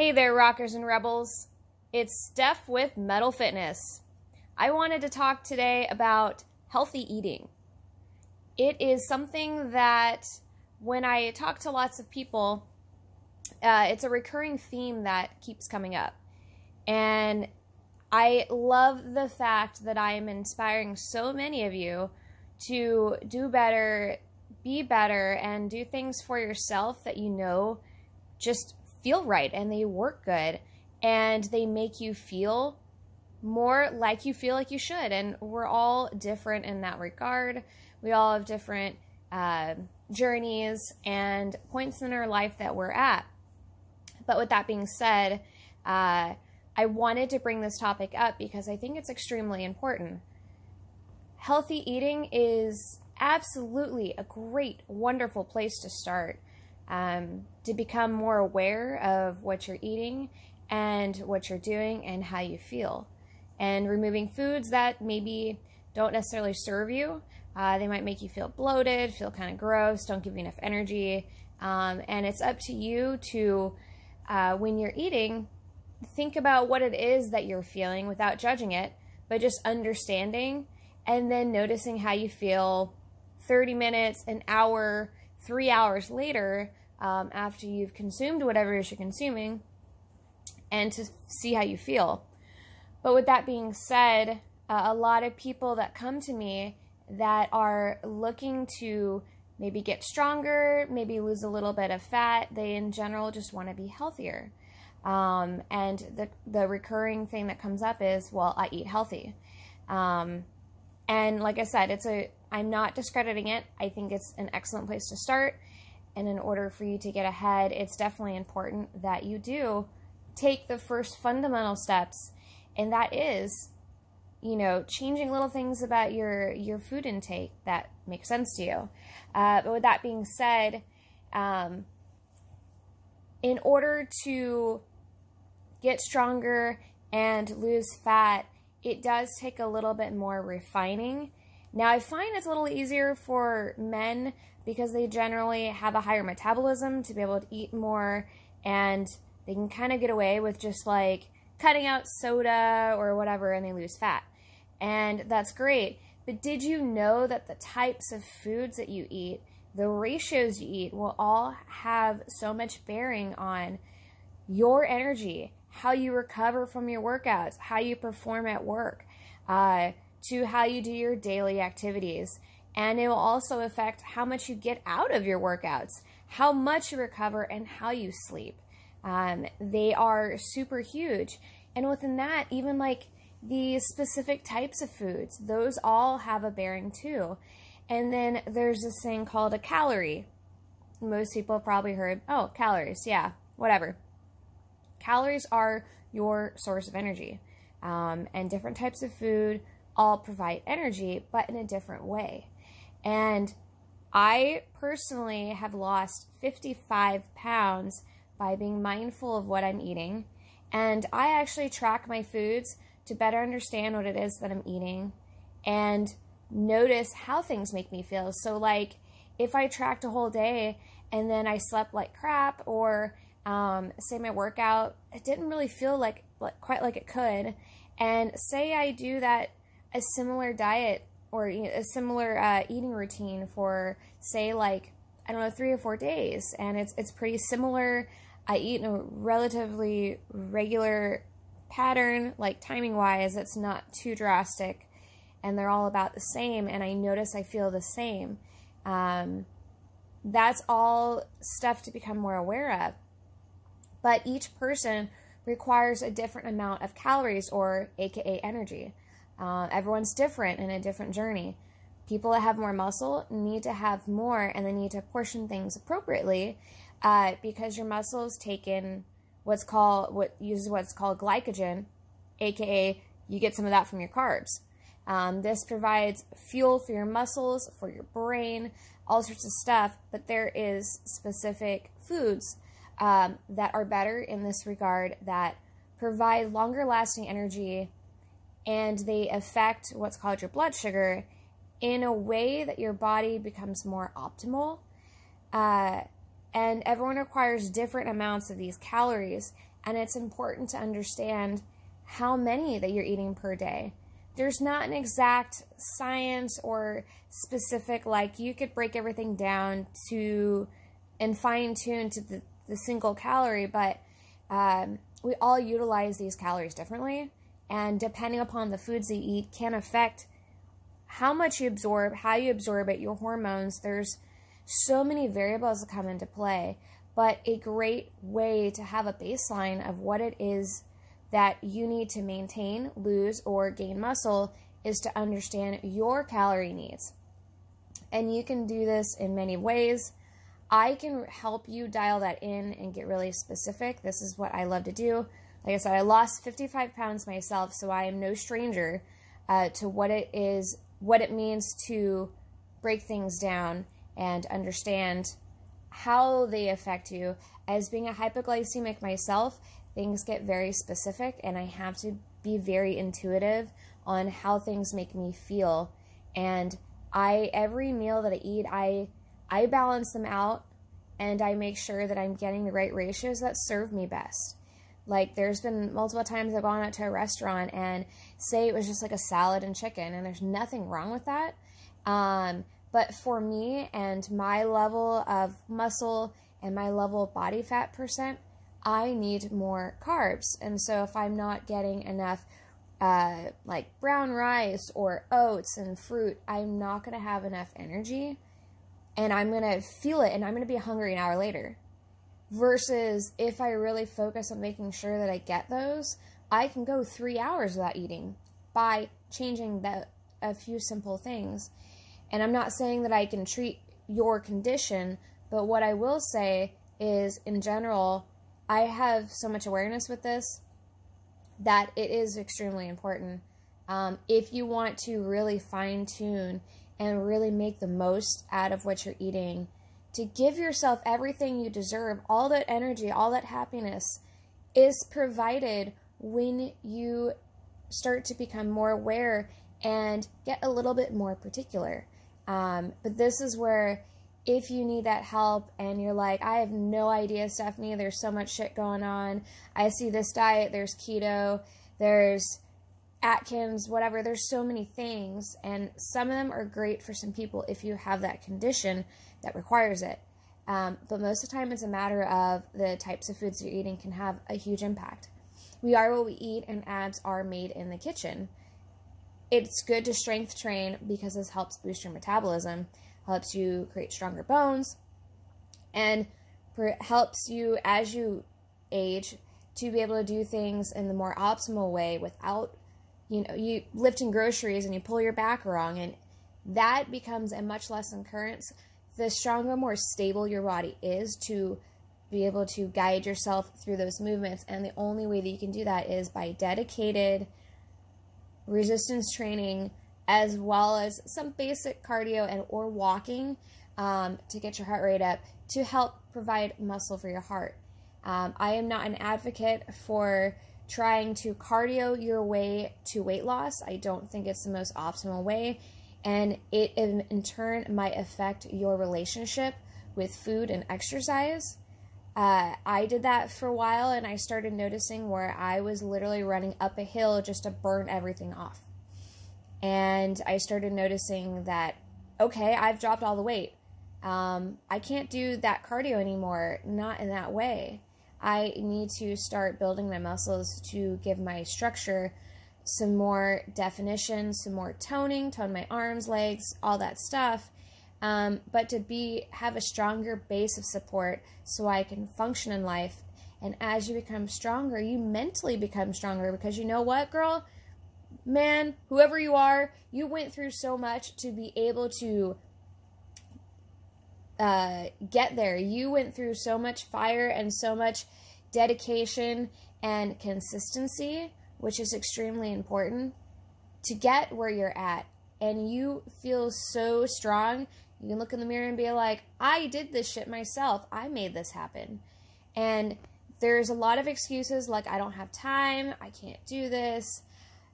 Hey there, rockers and rebels. It's Steph with Metal Fitness. I wanted to talk today about healthy eating. It is something that when I talk to lots of people, uh, it's a recurring theme that keeps coming up. And I love the fact that I am inspiring so many of you to do better, be better, and do things for yourself that you know just feel right and they work good and they make you feel more like you feel like you should. And we're all different in that regard. We all have different uh, journeys and points in our life that we're at. But with that being said, uh, I wanted to bring this topic up because I think it's extremely important. Healthy eating is absolutely a great, wonderful place to start um, to become more aware of what you're eating and what you're doing and how you feel. And removing foods that maybe don't necessarily serve you. Uh, they might make you feel bloated, feel kind of gross, don't give you enough energy. Um, and it's up to you to, uh, when you're eating, think about what it is that you're feeling without judging it, but just understanding and then noticing how you feel 30 minutes, an hour, three hours later um, after you've consumed whatever it is you're consuming and to see how you feel. But with that being said, uh, a lot of people that come to me that are looking to maybe get stronger, maybe lose a little bit of fat, they in general just want to be healthier. Um, and the, the recurring thing that comes up is, well, I eat healthy. Um, and like I said, it's a, I'm not discrediting it. I think it's an excellent place to start. And in order for you to get ahead, it's definitely important that you do take the first fundamental steps. And that is, you know, changing little things about your, your food intake that make sense to you. Uh, but with that being said, um, in order to get stronger and lose fat, it does take a little bit more refining. Now, I find it's a little easier for men because they generally have a higher metabolism to be able to eat more and they can kind of get away with just like cutting out soda or whatever and they lose fat. And that's great. But did you know that the types of foods that you eat, the ratios you eat, will all have so much bearing on your energy, how you recover from your workouts, how you perform at work, uh, to how you do your daily activities. And it will also affect how much you get out of your workouts, how much you recover, and how you sleep. Um, they are super huge. And within that, even like the specific types of foods, those all have a bearing too. And then there's this thing called a calorie. Most people have probably heard, oh, calories, yeah, whatever. Calories are your source of energy. Um, and different types of food all provide energy, but in a different way. And I personally have lost 55 pounds by being mindful of what I'm eating. And I actually track my foods to better understand what it is that I'm eating and notice how things make me feel. So, like, if I tracked a whole day and then I slept like crap, or um, say my workout, it didn't really feel like, like quite like it could. And say I do that a similar diet or a similar uh, eating routine for say like I don't know three or four days, and it's it's pretty similar. I eat in a relatively regular pattern, like timing wise, it's not too drastic, and they're all about the same. And I notice I feel the same. Um, that's all stuff to become more aware of. But each person requires a different amount of calories or AKA energy. Uh, everyone's different in a different journey. People that have more muscle need to have more and they need to portion things appropriately uh, because your muscles take in what's called what uses what's called glycogen, aka you get some of that from your carbs. Um, this provides fuel for your muscles, for your brain, all sorts of stuff. But there is specific foods um, that are better in this regard that provide longer lasting energy and they affect what's called your blood sugar in a way that your body becomes more optimal. Uh, and everyone requires different amounts of these calories, And it's important to understand how many that you're eating per day. There's not an exact science or specific, like you could break everything down to and fine tune to the, the single calorie, but um, we all utilize these calories differently. And depending upon the foods you eat, can affect how much you absorb, how you absorb it, your hormones. There's so many variables that come into play, but a great way to have a baseline of what it is that you need to maintain, lose, or gain muscle is to understand your calorie needs. And you can do this in many ways. I can help you dial that in and get really specific. This is what I love to do. Like I said, I lost 55 pounds myself, so I am no stranger uh, to what it is, what it means to break things down and understand how they affect you. As being a hypoglycemic myself, things get very specific, and I have to be very intuitive on how things make me feel. And I every meal that I eat, I I balance them out and I make sure that I'm getting the right ratios that serve me best. Like there's been multiple times I've gone out to a restaurant and say it was just like a salad and chicken and there's nothing wrong with that. Um, but for me and my level of muscle and my level of body fat percent, I need more carbs. And so if I'm not getting enough uh, like brown rice or oats and fruit, I'm not going to have enough energy and I'm going to feel it and I'm going to be hungry an hour later. Versus if I really focus on making sure that I get those, I can go three hours without eating by changing a few simple things. And I'm not saying that I can treat your condition, but what I will say is in general, I have so much awareness with this that it is extremely important. Um, if you want to really fine tune and really make the most out of what you're eating, to give yourself everything you deserve, all that energy, all that happiness is provided when you start to become more aware and get a little bit more particular. Um, but this is where, if you need that help and you're like, I have no idea, Stephanie, there's so much shit going on. I see this diet, there's keto, there's Atkins, whatever. There's so many things, and some of them are great for some people if you have that condition that requires it. Um, but most of the time, it's a matter of the types of foods you're eating can have a huge impact. We are what we eat, and abs are made in the kitchen. It's good to strength train because this helps boost your metabolism, helps you create stronger bones, and helps you as you age to be able to do things in the more optimal way without you know, you lifting groceries and you pull your back wrong, and that becomes a much less occurrence. The stronger, more stable your body is to be able to guide yourself through those movements. And the only way that you can do that is by dedicated resistance training as well as some basic cardio and or walking um, to get your heart rate up to help provide muscle for your heart. Um, I am not an advocate for trying to cardio your way to weight loss. I don't think it's the most optimal way. And it in, turn might affect your relationship with food and exercise. Uh, I did that for a while and I started noticing where I was literally running up a hill just to burn everything off. And I started noticing that, okay, I've dropped all the weight. Um, I can't do that cardio anymore, not in that way. I need to start building my muscles to give my structure some more definition, some more toning, tone my arms, legs, all that stuff. Um, but to be have a stronger base of support so I can function in life. And as you become stronger, you mentally become stronger because you know what, girl, man, whoever you are, you went through so much to be able to uh, get there. You went through so much fire and so much dedication and consistency, which is extremely important to get where you're at. And you feel so strong. You can look in the mirror and be like, I did this shit myself. I made this happen. And there's a lot of excuses like, I don't have time. I can't do this.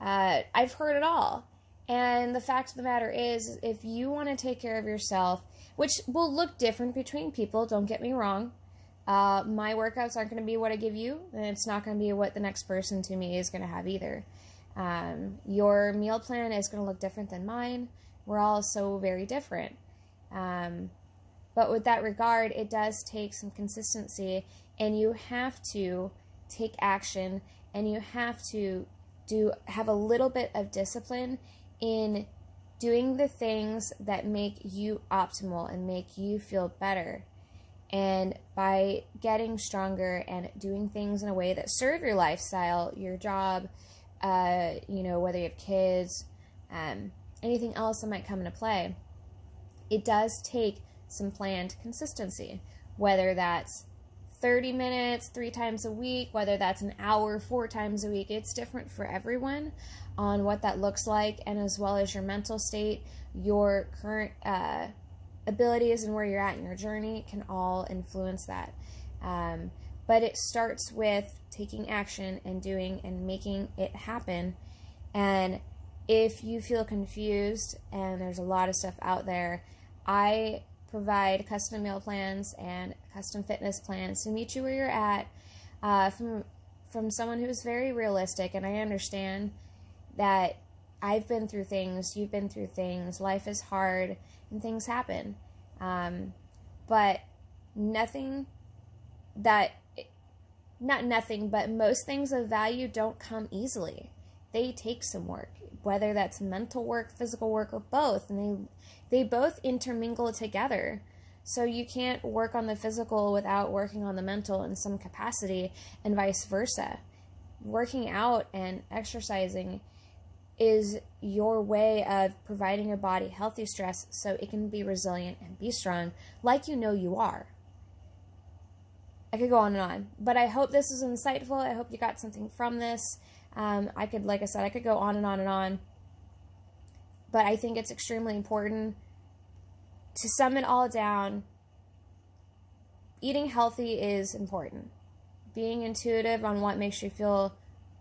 Uh, I've heard it all. And the fact of the matter is, if you want to take care of yourself, which will look different between people, don't get me wrong. Uh, my workouts aren't going to be what I give you, and it's not going to be what the next person to me is going to have either. Um, your meal plan is going to look different than mine. We're all so very different. Um, but with that regard, it does take some consistency, and you have to take action, and you have to do have a little bit of discipline in doing the things that make you optimal and make you feel better. And by getting stronger and doing things in a way that serve your lifestyle, your job, uh, you know, whether you have kids, um, anything else that might come into play, it does take some planned consistency, whether that's 30 minutes three times a week, whether that's an hour four times a week. It's different for everyone on what that looks like, and as well as your mental state, your current uh, abilities, and where you're at in your journey can all influence that. Um, but it starts with taking action and doing and making it happen. And if you feel confused and there's a lot of stuff out there, I provide custom meal plans and custom fitness plans to meet you where you're at uh, from from someone who's very realistic and I understand that I've been through things, you've been through things, life is hard and things happen. Um, but nothing that not nothing, but most things of value don't come easily. They take some work, whether that's mental work, physical work, or both, and they they both intermingle together. So you can't work on the physical without working on the mental in some capacity, and vice versa. Working out and exercising is your way of providing your body healthy stress so it can be resilient and be strong, like you know you are. I could go on and on, but I hope this is insightful. I hope you got something from this. Um, I could, like I said, I could go on and on and on, but I think it's extremely important to sum it all down. Eating healthy is important. Being intuitive on what makes you feel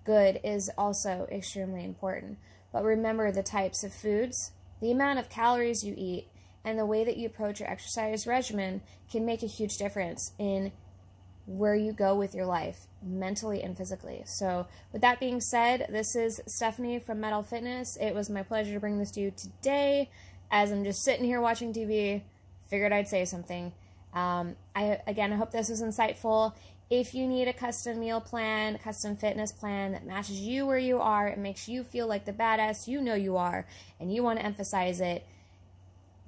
good is also extremely important. But remember the types of foods, the amount of calories you eat, and the way that you approach your exercise regimen can make a huge difference in where you go with your life, mentally and physically. So, with that being said, this is Stephanie from Metal Fitness. It was my pleasure to bring this to you today as I'm just sitting here watching TV. Figured I'd say something. Um, I again, I hope this was insightful. If you need a custom meal plan, a custom fitness plan that matches you where you are, it makes you feel like the badass you know you are, and you want to emphasize it,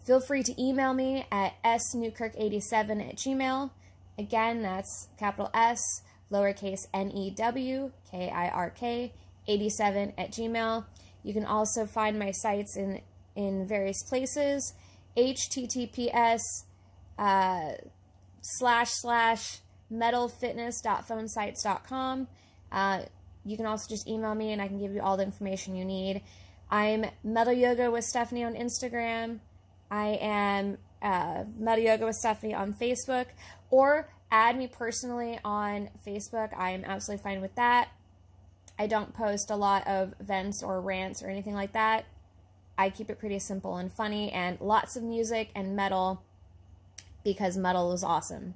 feel free to email me at snewkirk87 at gmail. Again, that's capital S, lowercase n e w k i r k 87 at gmail. You can also find my sites in, in various places. HTTPS uh, slash slash metalfitness.phonesites.com. Uh, you can also just email me and I can give you all the information you need. I'm Metal Yoga with Stephanie on Instagram. I am uh, Metal Yoga with Stephanie on Facebook, or add me personally on Facebook. I am absolutely fine with that. I don't post a lot of vents or rants or anything like that. I keep it pretty simple and funny, and lots of music and metal because metal is awesome.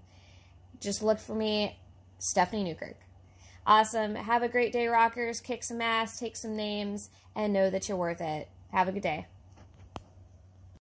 Just look for me, Stephanie Newkirk. Awesome. Have a great day, rockers. Kick some ass, take some names, and know that you're worth it. Have a good day.